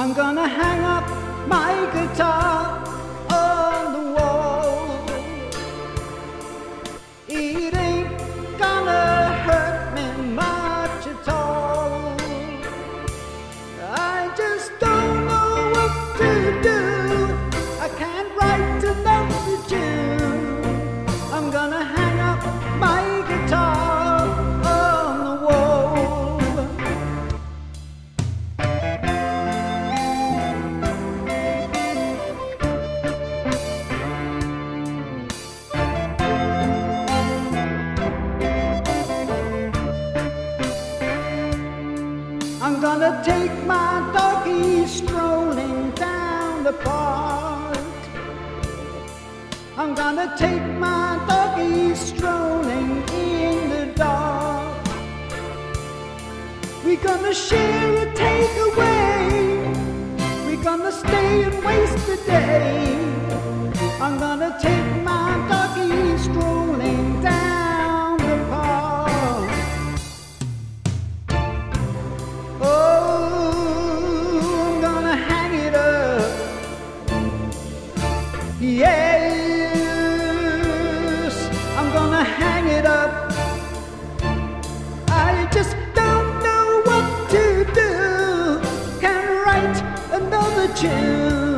I'm gonna hang up my guitar. I'm gonna take my doggy strolling down the park. I'm gonna take my doggy strolling in the dark. We're gonna share a takeaway. We're gonna stay and waste the day. I'm gonna take my doggy. The tune.